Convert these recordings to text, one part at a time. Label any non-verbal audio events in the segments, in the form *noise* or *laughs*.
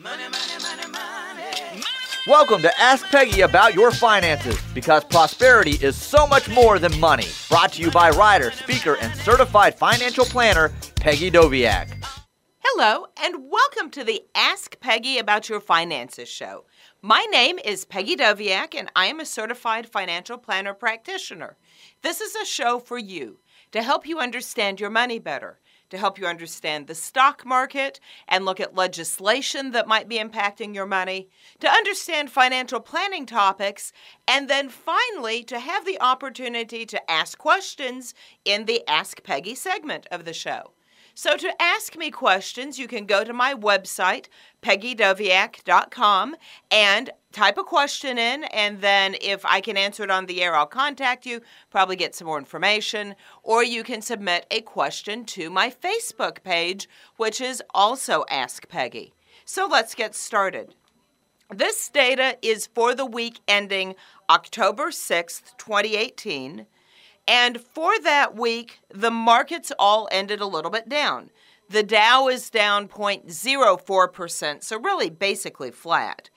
Money, money, money, money. Welcome to Ask Peggy About Your Finances because prosperity is so much more than money. Brought to you by writer, speaker, and certified financial planner Peggy Doviak. Hello, and welcome to the Ask Peggy About Your Finances show. My name is Peggy Doviak, and I am a certified financial planner practitioner. This is a show for you to help you understand your money better to help you understand the stock market and look at legislation that might be impacting your money, to understand financial planning topics, and then finally to have the opportunity to ask questions in the Ask Peggy segment of the show. So, to ask me questions, you can go to my website, peggydoviak.com, and type a question in. And then, if I can answer it on the air, I'll contact you, probably get some more information. Or you can submit a question to my Facebook page, which is also Ask Peggy. So, let's get started. This data is for the week ending October 6th, 2018. And for that week, the markets all ended a little bit down. The Dow is down 0.04%, so really basically flat.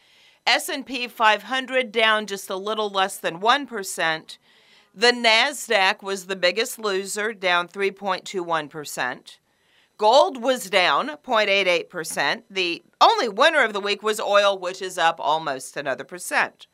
S&P 500 down just a little less than 1%. The Nasdaq was the biggest loser, down 3.21%. Gold was down 0.88%. The only winner of the week was oil, which is up almost another percent.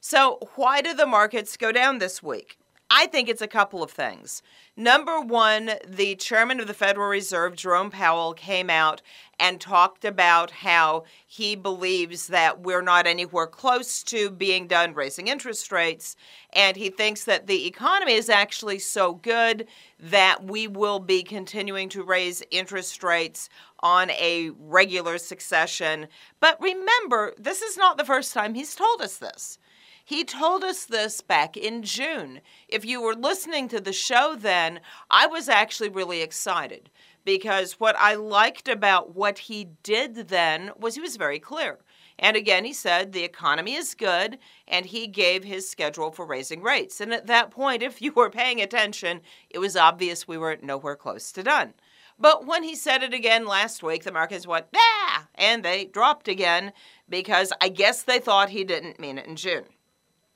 So, why did the markets go down this week? I think it's a couple of things. Number one, the chairman of the Federal Reserve, Jerome Powell, came out and talked about how he believes that we're not anywhere close to being done raising interest rates. And he thinks that the economy is actually so good that we will be continuing to raise interest rates on a regular succession. But remember, this is not the first time he's told us this. He told us this back in June. If you were listening to the show then, I was actually really excited because what I liked about what he did then was he was very clear. And again, he said the economy is good, and he gave his schedule for raising rates. And at that point, *laughs* if you were paying attention, it was obvious we were nowhere close to done. But when he said it again last week, the markets went, ah, and they dropped again because I guess they thought he didn't mean it in June.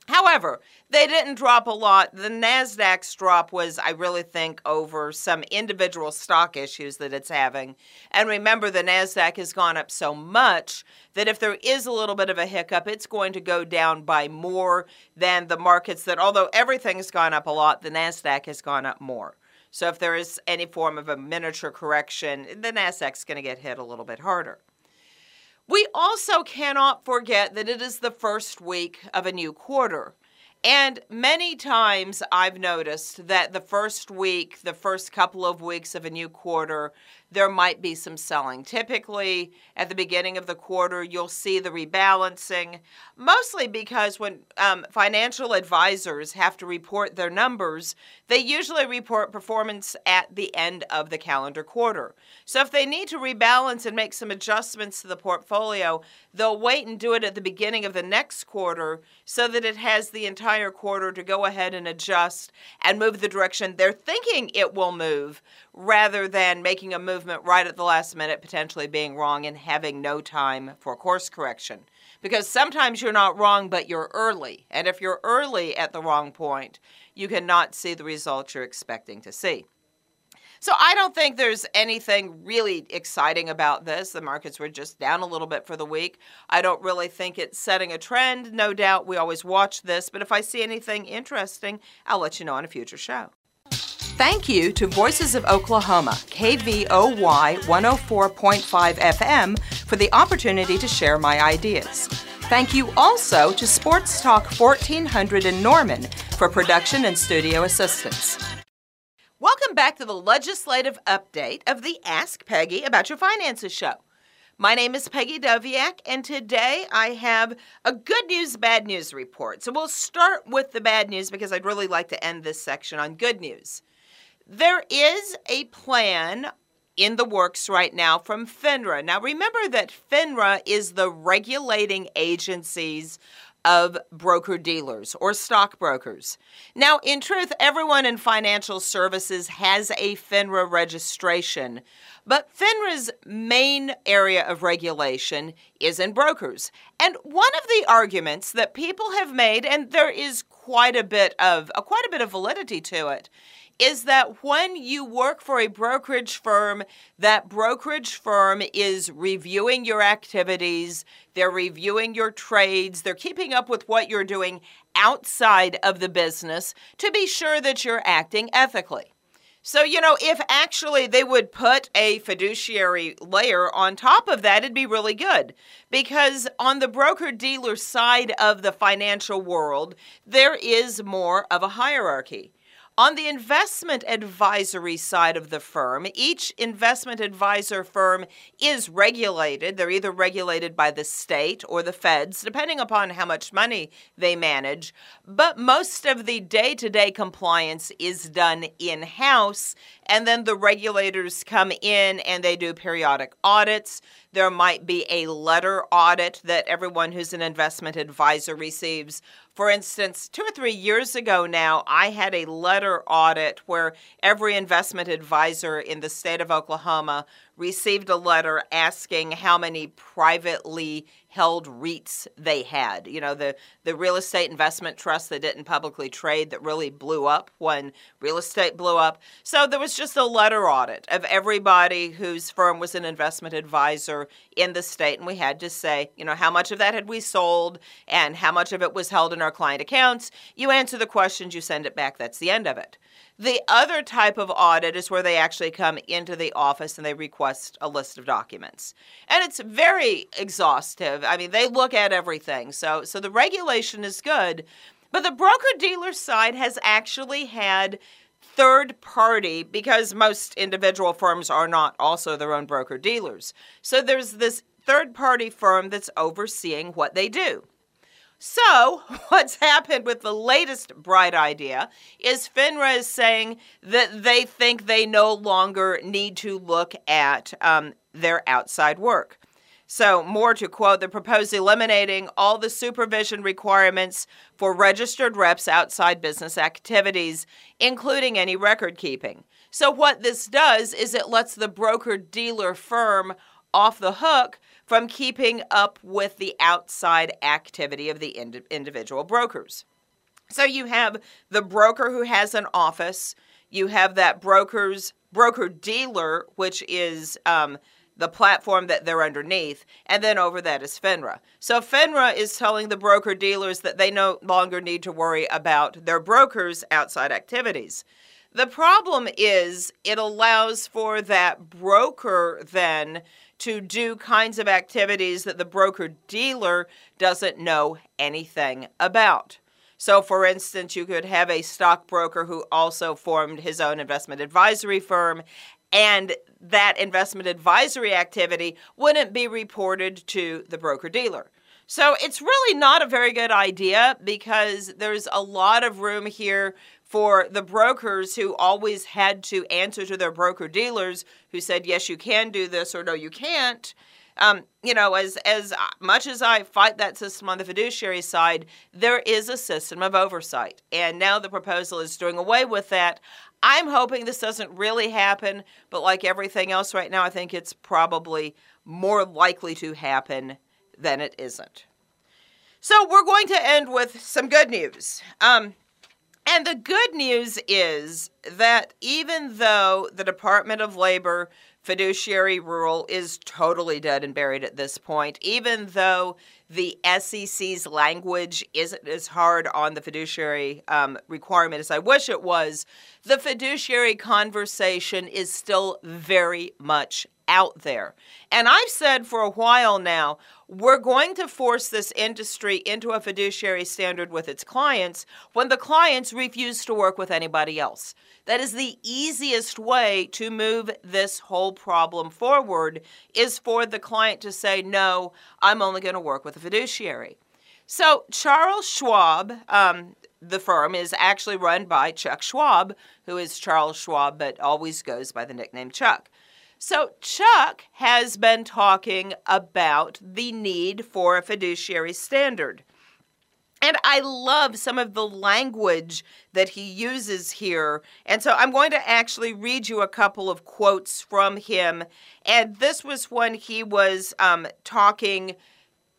However, they didn't drop a lot. The NASDAQ's drop was, I really think, over some individual stock issues that it's having. And remember, the NASDAQ has gone up so much that if there is a little bit of a hiccup, it's going to go down by more than the markets that, although everything's gone up a lot, the NASDAQ has gone up more. So if there is any form of a miniature correction, the NASDAQ's going to get hit a little bit harder. We also cannot forget that it is the first week of a new quarter. And many times I've noticed that the first week, the first couple of weeks of a new quarter, there might be some selling. Typically, at the beginning of the quarter, you'll see the rebalancing, mostly because when um, financial advisors have to report their numbers, they usually report performance at the end of the calendar quarter. So if they need to rebalance and make some adjustments to the portfolio, they'll wait and do it at the beginning of the next quarter so that it has the entire quarter to go ahead and adjust and move the direction they're thinking it will move rather than making a right at the last minute, potentially being wrong and having no time for course correction. Because sometimes you're not wrong, but you're early. And if you're early at the wrong point, you cannot see the results you're expecting to see. So I don't think there's anything really exciting about this. The markets were just down a little bit for the week. I don't really think it's setting a trend. No doubt we always watch this, but if I see anything interesting, I'll let you know on a future show. Thank you to Voices of Oklahoma, KVOY 104.5 FM, for the opportunity to share my ideas. Thank you also to Sports Talk 1400 in Norman for production and studio assistance. Welcome back to the legislative update of the Ask Peggy About Your Finances show. My name is Peggy Doviak, and today I have a good news, bad news report. So we'll start with the bad news because I'd really like to end this section on good news. There is a plan in the works right now from FINRA. Now, remember that FINRA is the regulating agencies of broker dealers or stockbrokers. Now, in truth, everyone in financial services has a FINRA registration, But FINRA's main area of regulation is in brokers. And one of the arguments that people have made, and there is quite a bit of uh, quite a bit of validity to it, is that when you work for a brokerage firm, that brokerage firm is reviewing your activities, they're reviewing your trades, they're keeping up with what you're doing outside of the business to be sure that you're acting ethically. So, you know, if actually they would put a fiduciary layer on top of that, it'd be really good. Because on the broker dealer side of the financial world, there is more of a hierarchy. On the investment advisory side of the firm, each investment advisor firm is regulated. They're either regulated by the state or the feds, depending upon how much money they manage. But most of the day to day compliance is done in house, and then the regulators come in and they do periodic audits. There might be a letter audit that everyone who's an investment advisor receives for instance, two or three years ago now, I had a letter audit where every investment advisor in the state of Oklahoma received a letter asking how many privately held REITs they had. You know, the, the real estate investment trust that didn't publicly trade that really blew up when real estate blew up. So there was just a letter audit of everybody whose firm was an investment advisor in the state. And we had to say, you know, how much of that had we sold and how much of it was held in our client accounts. You answer the questions, you send it back. That's the end of it. The other type of audit is where they actually come into the office and they request a list of documents. And it's very exhaustive. I mean, they look at everything. So so the regulation is good, but the broker dealer side has actually had third party because most individual firms are not also their own broker dealers. So there's this third party firm that's overseeing what they do. So, *laughs* what's happened with the latest bright idea is FINRA is saying that they think they no longer need to look at um, their outside work. So, more to quote, the proposed eliminating all the supervision requirements for registered reps outside business activities, including any record keeping. So, what this does is it lets the broker dealer firm off the hook from keeping up with the outside activity of the ind- individual brokers. So you have the broker who has an office, you have that broker's broker dealer, which is um, the platform that they're underneath, and then over that is FINRA. So FINRA is telling the broker dealers that they no longer need to worry about their brokers' outside activities. The problem is it allows for that broker then to do kinds of activities that the broker dealer doesn't know anything about. So, for instance, you could have a stockbroker who also formed his own investment advisory firm, and that investment advisory activity wouldn't be reported to the broker dealer. So, it's really not a very good idea because there's a lot of room here for the brokers who always had to answer to their broker dealers who said yes you can do this or no you can't. Um, you know as as much as i fight that system on the fiduciary side there is a system of oversight. And now the proposal is doing away with that. I'm hoping this doesn't really happen but like everything else right now i think it's probably more likely to happen than it isn't. So we're going to end with some good news. Um, and the good news is that even though the Department of Labor fiduciary rule is totally dead and buried at this point, even though the SEC's language isn't as hard on the fiduciary um, requirement as I wish it was, the fiduciary conversation is still very much out there. And I've said for a while now, we're going to force this industry into a fiduciary standard with its clients when the clients refuse to work with anybody else. That is the easiest way to move this whole problem forward is for the client to say, "No, I'm only going to work with a fiduciary." So Charles Schwab, um, the firm is actually run by Chuck Schwab, who is Charles Schwab, but always goes by the nickname Chuck. So, Chuck has been talking about the need for a fiduciary standard. And I love some of the language that he uses here. And so I'm going to actually read you a couple of quotes from him. And this was when he was um, talking,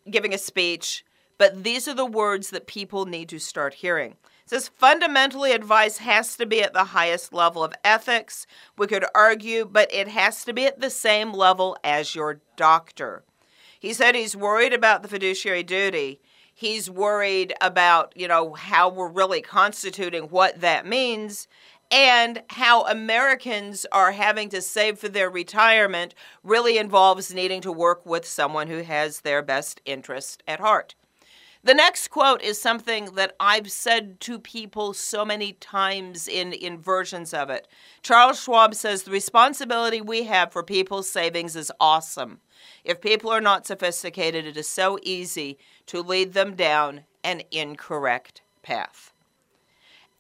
giving a speech. But these are the words that people need to start hearing. Says fundamentally, advice has to be at the highest level of ethics. We could argue, but it has to be at the same level as your doctor. He said he's worried about the fiduciary duty He's worried about, you know, how we're really constituting what that means and how Americans are having to save for their retirement really involves needing to work with someone who has their best interest at heart. The next quote is something that I've said to people so many times in, in versions of it. Charles Schwab says the responsibility we have for people's savings is awesome. If people are not sophisticated, it is so easy to lead them down an incorrect path.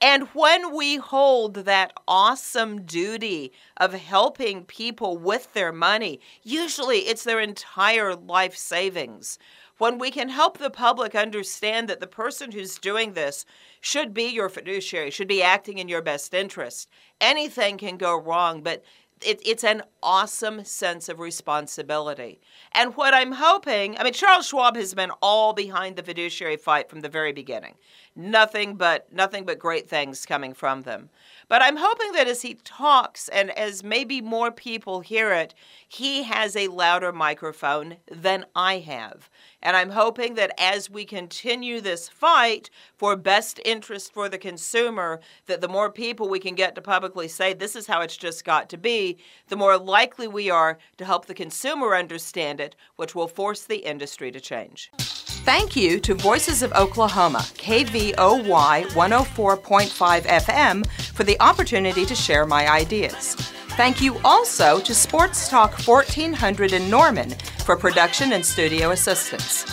And when we hold that awesome duty of helping people with their money, usually it's their entire life savings. When we can help the public understand that the person who's doing this should be your fiduciary, should be acting in your best interest, anything can go wrong, but it, it's an awesome sense of responsibility. And what I'm hoping, I mean, Charles Schwab has been all behind the fiduciary fight from the very beginning. Nothing but nothing but great things coming from them. But I'm hoping that as he talks and as maybe more people hear it, he has a louder microphone than I have. And I'm hoping that as we continue this fight for best interest for the consumer, that the more people we can get to publicly say this is how it's just got to be, the more likely we are to help the consumer understand it, which will force the industry to change. Thank you to Voices of Oklahoma, KVOY 104.5 FM, for the opportunity to share my ideas. Thank you also to Sports Talk 1400 in Norman for production and studio assistance.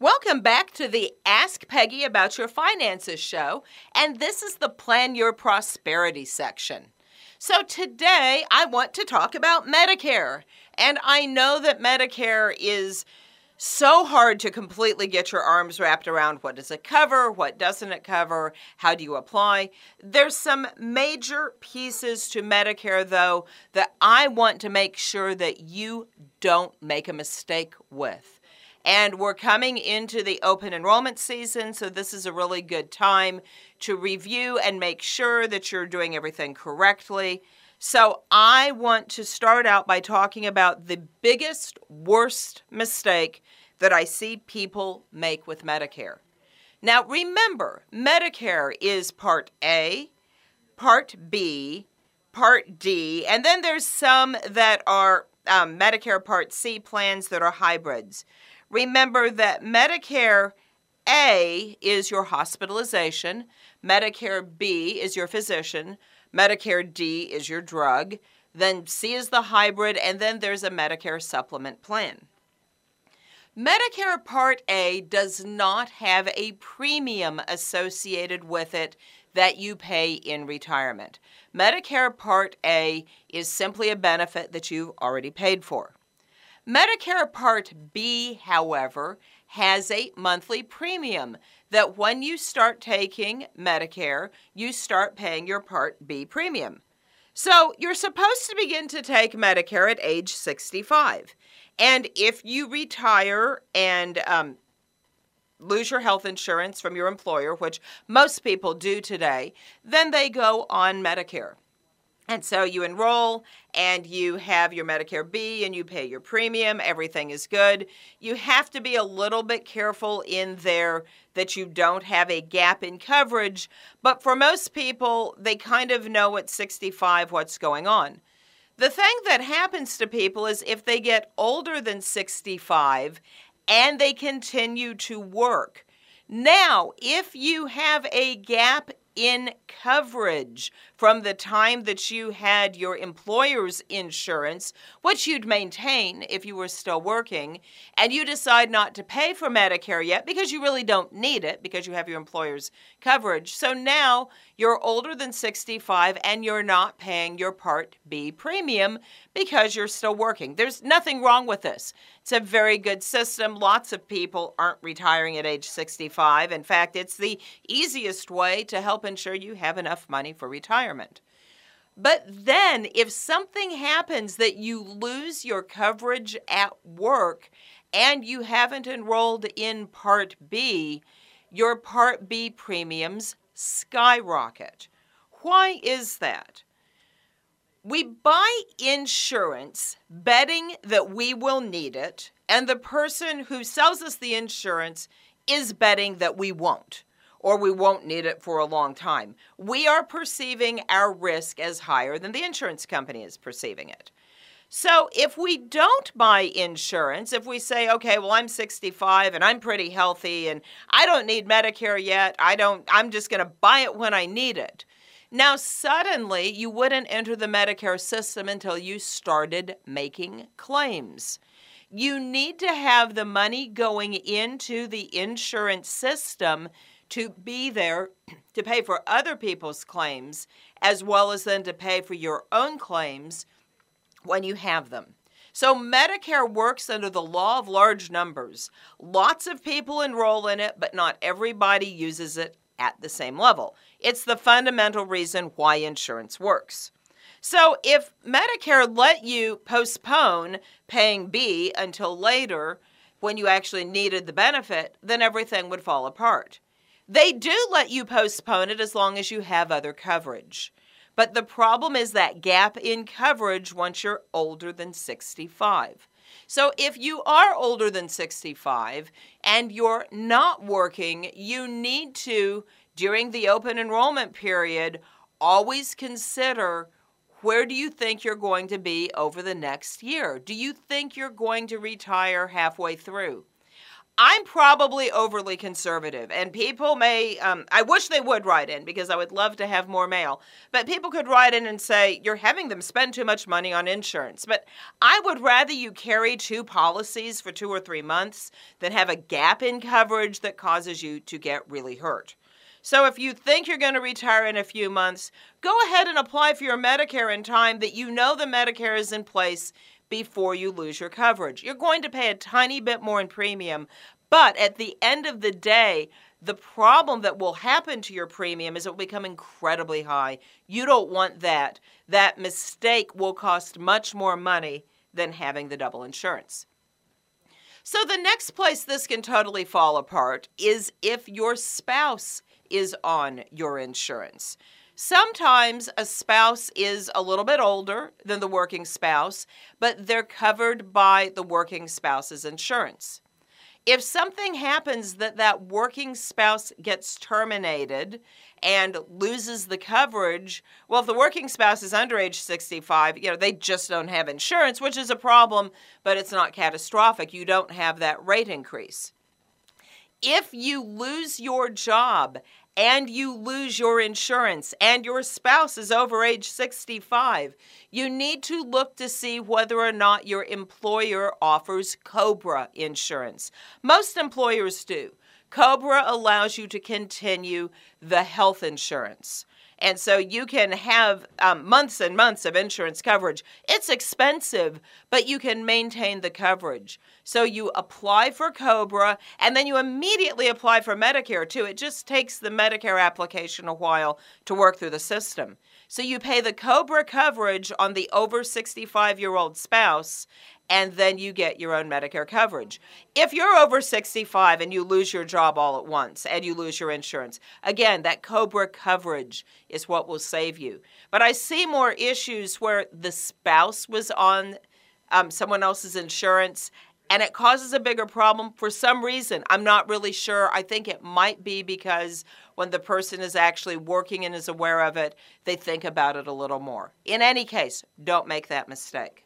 Welcome back to the Ask Peggy About Your Finances show, and this is the Plan Your Prosperity section. So today I want to talk about Medicare, and I know that Medicare is so hard to completely get your arms wrapped around what does it cover, what doesn't it cover, how do you apply. There's some major pieces to Medicare, though, that I want to make sure that you don't make a mistake with. And we're coming into the open enrollment season, so this is a really good time to review and make sure that you're doing everything correctly. So, I want to start out by talking about the biggest, worst mistake that I see people make with Medicare. Now, remember, Medicare is Part A, Part B, Part D, and then there's some that are um, Medicare Part C plans that are hybrids. Remember that Medicare A is your hospitalization, Medicare B is your physician, Medicare D is your drug, then C is the hybrid, and then there's a Medicare supplement plan. Medicare Part A does not have a premium associated with it that you pay in retirement. Medicare Part A is simply a benefit that you've already paid for. Medicare Part B, however, has a monthly premium that when you start taking Medicare, you start paying your Part B premium. So you're supposed to begin to take Medicare at age 65. And if you retire and um, lose your health insurance from your employer, which most people do today, then they go on Medicare. And so you enroll and you have your Medicare B and you pay your premium. Everything is good. You have to be a little bit careful in there that you don't have a gap in coverage. But for most people, they kind of know at 65 what's going on. The thing that happens to people is if they get older than 65 and they continue to work. Now, if you have a gap in coverage from the time that you had your employer's insurance, which you'd maintain if you were still working, and you decide not to pay for Medicare yet because you really don't need it because you have your employer's coverage. So now you're older than 65 and you're not paying your Part B premium because you're still working. There's nothing wrong with this. It's a very good system. Lots of people aren't retiring at age 65. In fact, it's the easiest way to help ensure you have enough money for retirement. But then, if something happens that you lose your coverage at work and you haven't enrolled in Part B, your Part B premiums skyrocket. Why is that? We buy insurance betting that we will need it, and the person who sells us the insurance is betting that we won't or we won't need it for a long time. We are perceiving our risk as higher than the insurance company is perceiving it. So if we don't buy insurance, if we say, okay, well, I'm 65 and I'm pretty healthy and I don't need Medicare yet, I don't, I'm just going to buy it when I need it. Now, suddenly, you wouldn't enter the Medicare system until you started making claims. You need to have the money going into the insurance system to be there *clears throat* to pay for other people's claims, as well as then to pay for your own claims when you have them. So, Medicare works under the law of large numbers. Lots of people enroll in it, but not everybody uses it at the same level. It's the fundamental reason why insurance works. So, if Medicare let you postpone paying B until later when you actually needed the benefit, then everything would fall apart. They do let you postpone it as long as you have other coverage. But the problem is that gap in coverage once you're older than 65. So if you are older than 65 and you're not working, you need to, during the open enrollment period, always consider where do you think you're going to be over the next year? Do you think you're going to retire halfway through? I'm probably overly conservative, and people may, um, I wish they would write in because I would love to have more mail. But people could write in and say, You're having them spend too much money on insurance. But I would rather you carry two policies for two or three months than have a gap in coverage that causes you to get really hurt. So if you think you're going to retire in a few months, go ahead and apply for your Medicare in time that you know the Medicare is in place before you lose your coverage. You're going to pay a tiny bit more in premium, but at the end of the day, the problem that will happen to your premium is it will become incredibly high. You don't want that. That mistake will cost much more money than having the double insurance. So, the next place this can totally fall apart is if your spouse is on your insurance. Sometimes a spouse is a little bit older than the working spouse, but they're covered by the working spouse's insurance. If something happens that that working spouse gets terminated and loses the coverage, well, if the working spouse is under age 65, you know, they just don't have insurance, which is a problem, but it's not catastrophic. You don't have that rate increase. If you lose your job and you lose your insurance and your spouse is over age 65, you need to look to see whether or not your employer offers COBRA insurance. Most employers do. COBRA allows you to continue the health insurance. And so you can have um, months and months of insurance coverage. It's expensive, but you can maintain the coverage. So you apply for COBRA and then you immediately apply for Medicare too. It just takes the Medicare application a while to work through the system. So you pay the COBRA coverage on the over 65 year old spouse, and then you get your own Medicare coverage. If you're over 65 and you lose your job all at once and you lose your insurance, again, that COBRA coverage is what will save you. But I see more issues where the spouse was on um, someone else's insurance and it causes a bigger problem for some reason. I'm not really sure. I think it might be because when the person is actually working and is aware of it, they think about it a little more. In any case, don't make that mistake.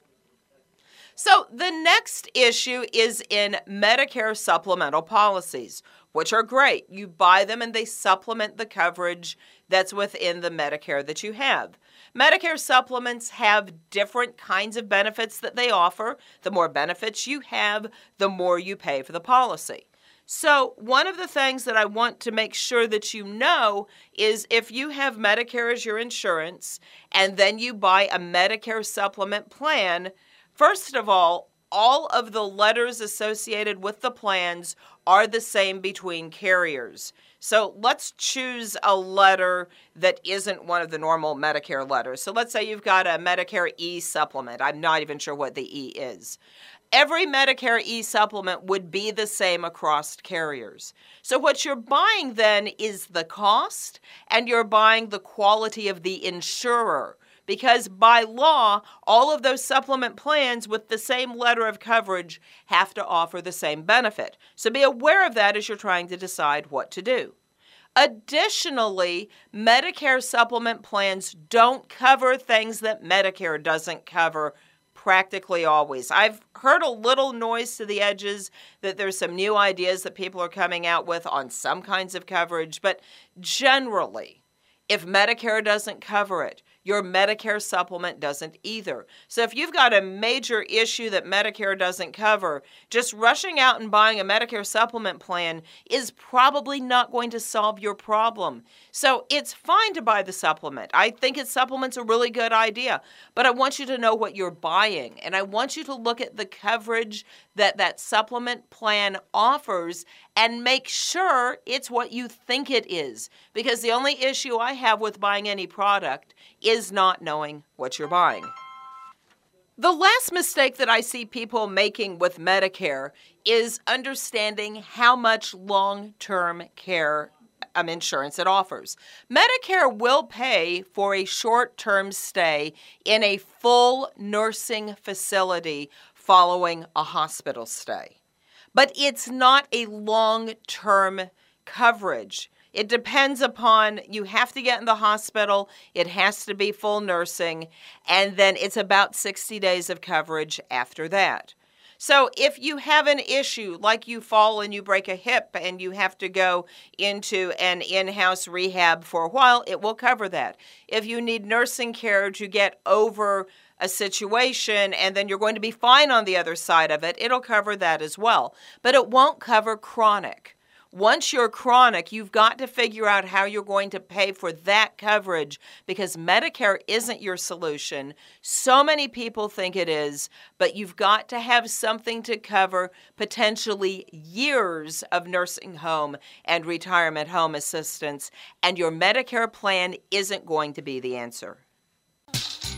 So, the next issue is in Medicare supplemental policies, which are great. You buy them and they supplement the coverage that's within the Medicare that you have. Medicare supplements have different kinds of benefits that they offer. The more benefits you have, the more you pay for the policy. So, one of the things that I want to make sure that you know is if you have Medicare as your insurance and then you buy a Medicare supplement plan, first of all, all of the letters associated with the plans are the same between carriers. So let's choose a letter that isn't one of the normal Medicare letters. So let's say you've got a Medicare E supplement. I'm not even sure what the E is every Medicare e supplement would be the same across carriers. So, what you're buying then is the cost and you're buying the quality of the insurer. Because by law, all of those supplement plans with the same letter of coverage have to offer the same benefit. So be aware of that as you're trying to decide what to do. Additionally, Medicare supplement plans don't cover things that Medicare doesn't cover practically always. I've heard a little noise to the edges that there's some new ideas that people are coming out with on some kinds of coverage, but generally, if Medicare doesn't cover it, your Medicare supplement doesn't either. So if you've got a major issue that Medicare doesn't cover, just rushing out and buying a Medicare supplement plan is probably not going to solve your problem. So it's fine to buy the supplement. I think its supplement's a really good idea, but I want you to know what you're buying and I want you to look at the coverage that that supplement plan offers and make sure it's what you think it is because the only issue I have with buying any product is not knowing what you're buying. The last mistake that I see people making with Medicare is understanding how much long term care um, insurance it offers. Medicare will pay for a short term stay in a full nursing facility following a hospital stay. But it's not a long term coverage. It depends upon you have to get in the hospital, it has to be full nursing, and then it's about 60 days of coverage after that. So if you have an issue like you fall and you break a hip and you have to go into an in-house rehab for a while, it will cover that. If you need nursing care to get over a situation and then you're going to be fine on the other side of it, it'll cover that as well. But it won't cover chronic. Once you're chronic, you've got to figure out how you're going to pay for that coverage because Medicare isn't your solution. So many people think it is, but you've got to have something to cover potentially years of nursing home and retirement home assistance, and your Medicare plan isn't going to be the answer.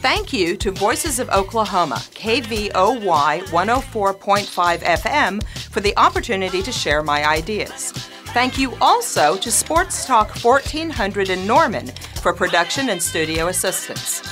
Thank you to Voices of Oklahoma, KVOY 104.5 FM, for the opportunity to share my ideas. Thank you also to Sports Talk 1400 in Norman for production and studio assistance.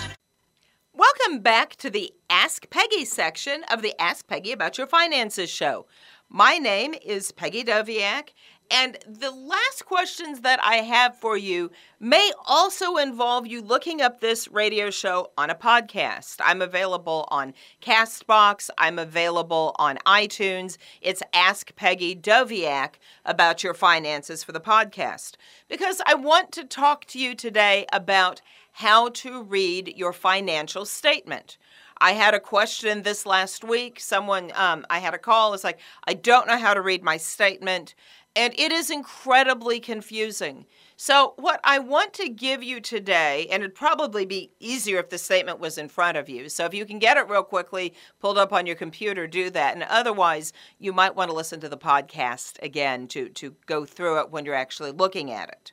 Welcome back to the Ask Peggy section of the Ask Peggy About Your Finances show. My name is Peggy Doviak, and the last questions that I have for you may also involve you looking up this radio show on a podcast. I'm available on Castbox, I'm available on iTunes. It's Ask Peggy Doviak about your finances for the podcast. Because I want to talk to you today about how to read your financial statement. I had a question this last week. Someone, um, I had a call. It's like, I don't know how to read my statement and it is incredibly confusing. So, what I want to give you today, and it'd probably be easier if the statement was in front of you. So, if you can get it real quickly, pulled up on your computer, do that. And otherwise, you might want to listen to the podcast again to, to go through it when you're actually looking at it.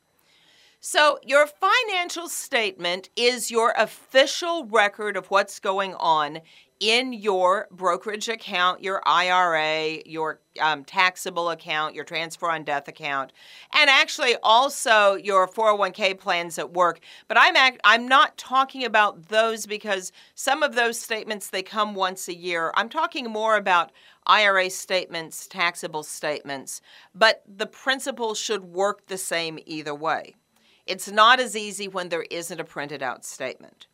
So, your financial statement is your official record of what's going on in your brokerage account, your IRA, your um, taxable account, your transfer on death account, and actually also your 401k plans at work. But I'm act- I'm not talking about those because some of those statements they come once a year. I'm talking more about IRA statements, taxable statements, but the principle should work the same either way. It's not as easy when there isn't a printed out statement.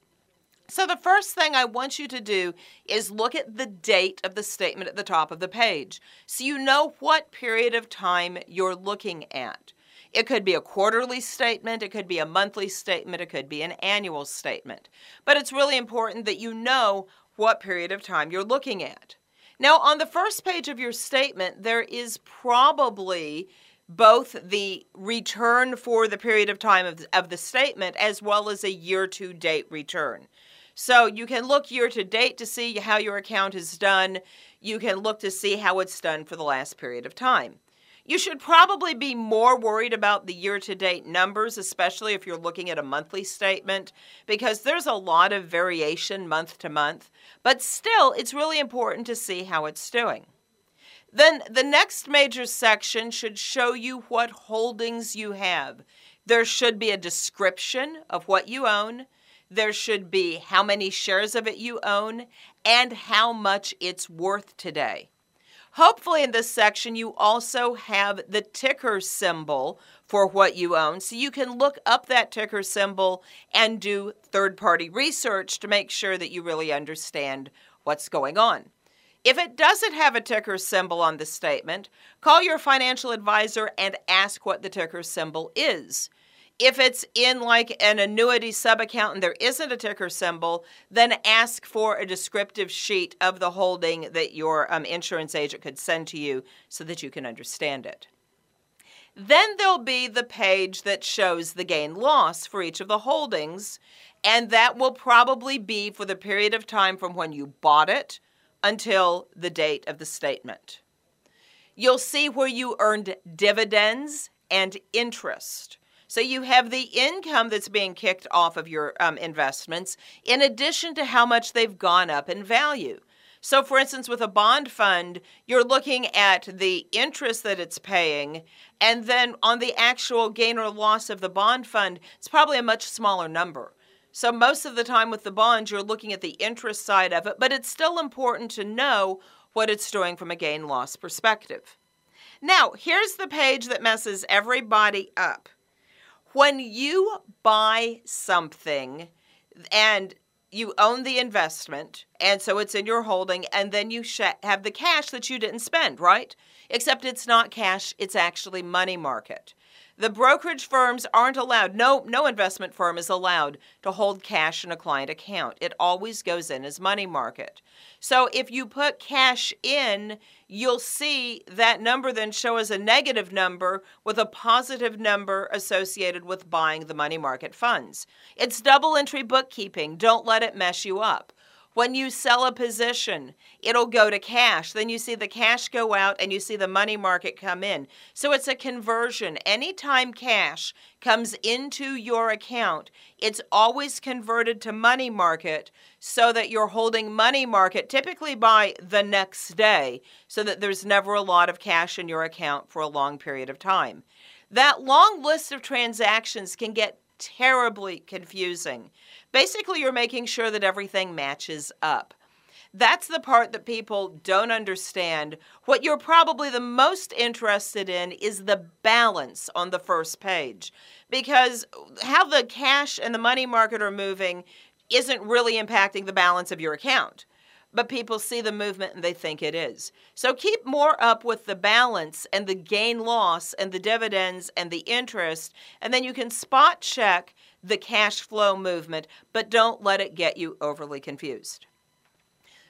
So, the first thing I want you to do is look at the date of the statement at the top of the page so you know what period of time you're looking at. It could be a quarterly statement, it could be a monthly statement, it could be an annual statement. But it's really important that you know what period of time you're looking at. Now, on the first page of your statement, there is probably both the return for the period of time of, of the statement as well as a year to date return. So you can look year to date to see how your account is done. You can look to see how it's done for the last period of time. You should probably be more worried about the year to date numbers, especially if you're looking at a monthly statement, because there's a lot of variation month to month. But still, it's really important to see how it's doing. Then the next major section should show you what holdings you have. There should be a description of what you own. There should be how many shares of it you own and how much it's worth today. Hopefully, in this section, you also have the ticker symbol for what you own. So you can look up that ticker symbol and do third party research to make sure that you really understand what's going on. If it doesn't have a ticker symbol on the statement, call your financial advisor and ask what the ticker symbol is. If it's in like an annuity sub account and there isn't a ticker symbol, then ask for a descriptive sheet of the holding that your um, insurance agent could send to you so that you can understand it. Then there'll be the page that shows the gain loss for each of the holdings, and that will probably be for the period of time from when you bought it until the date of the statement. You'll see where you earned dividends and interest. So you have the income that's being kicked off of your um, investments in addition to how much they've gone up in value. So, for instance, with a bond fund, you're looking at the interest that it's paying, and then on the actual gain or loss of the bond fund, it's probably a much smaller number. So, most of the time with the bonds, you're looking at the interest side of it, but it's still important to know what it's doing from a gain loss perspective. Now, here's the page that messes everybody up. When you buy something and you own the investment, and so it's in your holding, and then you sh- have the cash that you didn't spend, right? Except it's not cash, it's actually money market. The brokerage firms aren't allowed, no, no investment firm is allowed to hold cash in a client account. It always goes in as money market. So if you put cash in, you'll see that number then show as a negative number with a positive number associated with buying the money market funds. It's double entry bookkeeping. Don't let it mess you up. When you sell a position, it'll go to cash. Then you see the cash go out and you see the money market come in. So it's a conversion. Anytime cash comes into your account, it's always converted to money market so that you're holding money market typically by the next day so that there's never a lot of cash in your account for a long period of time. That long list of transactions can get terribly confusing. Basically, you're making sure that everything matches up. That's the part that people don't understand. What you're probably the most interested in is the balance on the first page. Because how the cash and the money market are moving isn't really impacting the balance of your account but people see the movement and they think it is. So keep more up with the balance and the gain loss and the dividends and the interest, and then you can spot check the cash flow movement, but don't let it get you overly confused.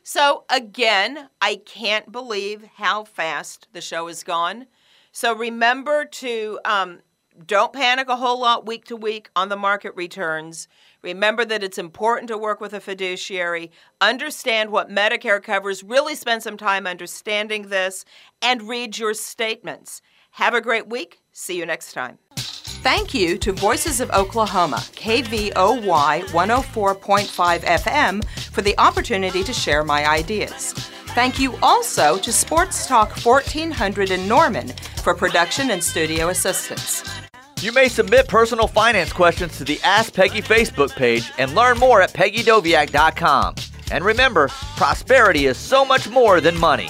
So, again, I can't believe how fast the show has gone. So, remember to um, don't panic a whole lot week to week on the market returns. Remember that it's important to work with a fiduciary, understand what Medicare covers, really spend some time understanding this, and read your statements. Have a great week. See you next time. Thank you to Voices of Oklahoma, KVOY 104.5 FM, for the opportunity to share my ideas. Thank you also to Sports Talk 1400 in Norman for production and studio assistance. You may submit personal finance questions to the Ask Peggy Facebook page and learn more at peggydoviak.com. And remember, prosperity is so much more than money.